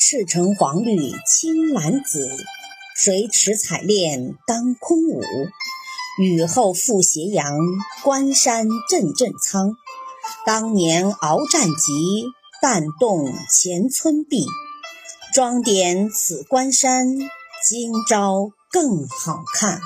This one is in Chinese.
赤橙黄绿青蓝紫，谁持彩练当空舞？雨后复斜阳，关山阵阵苍。当年鏖战急，弹动前村壁。装点此关山，今朝更好看。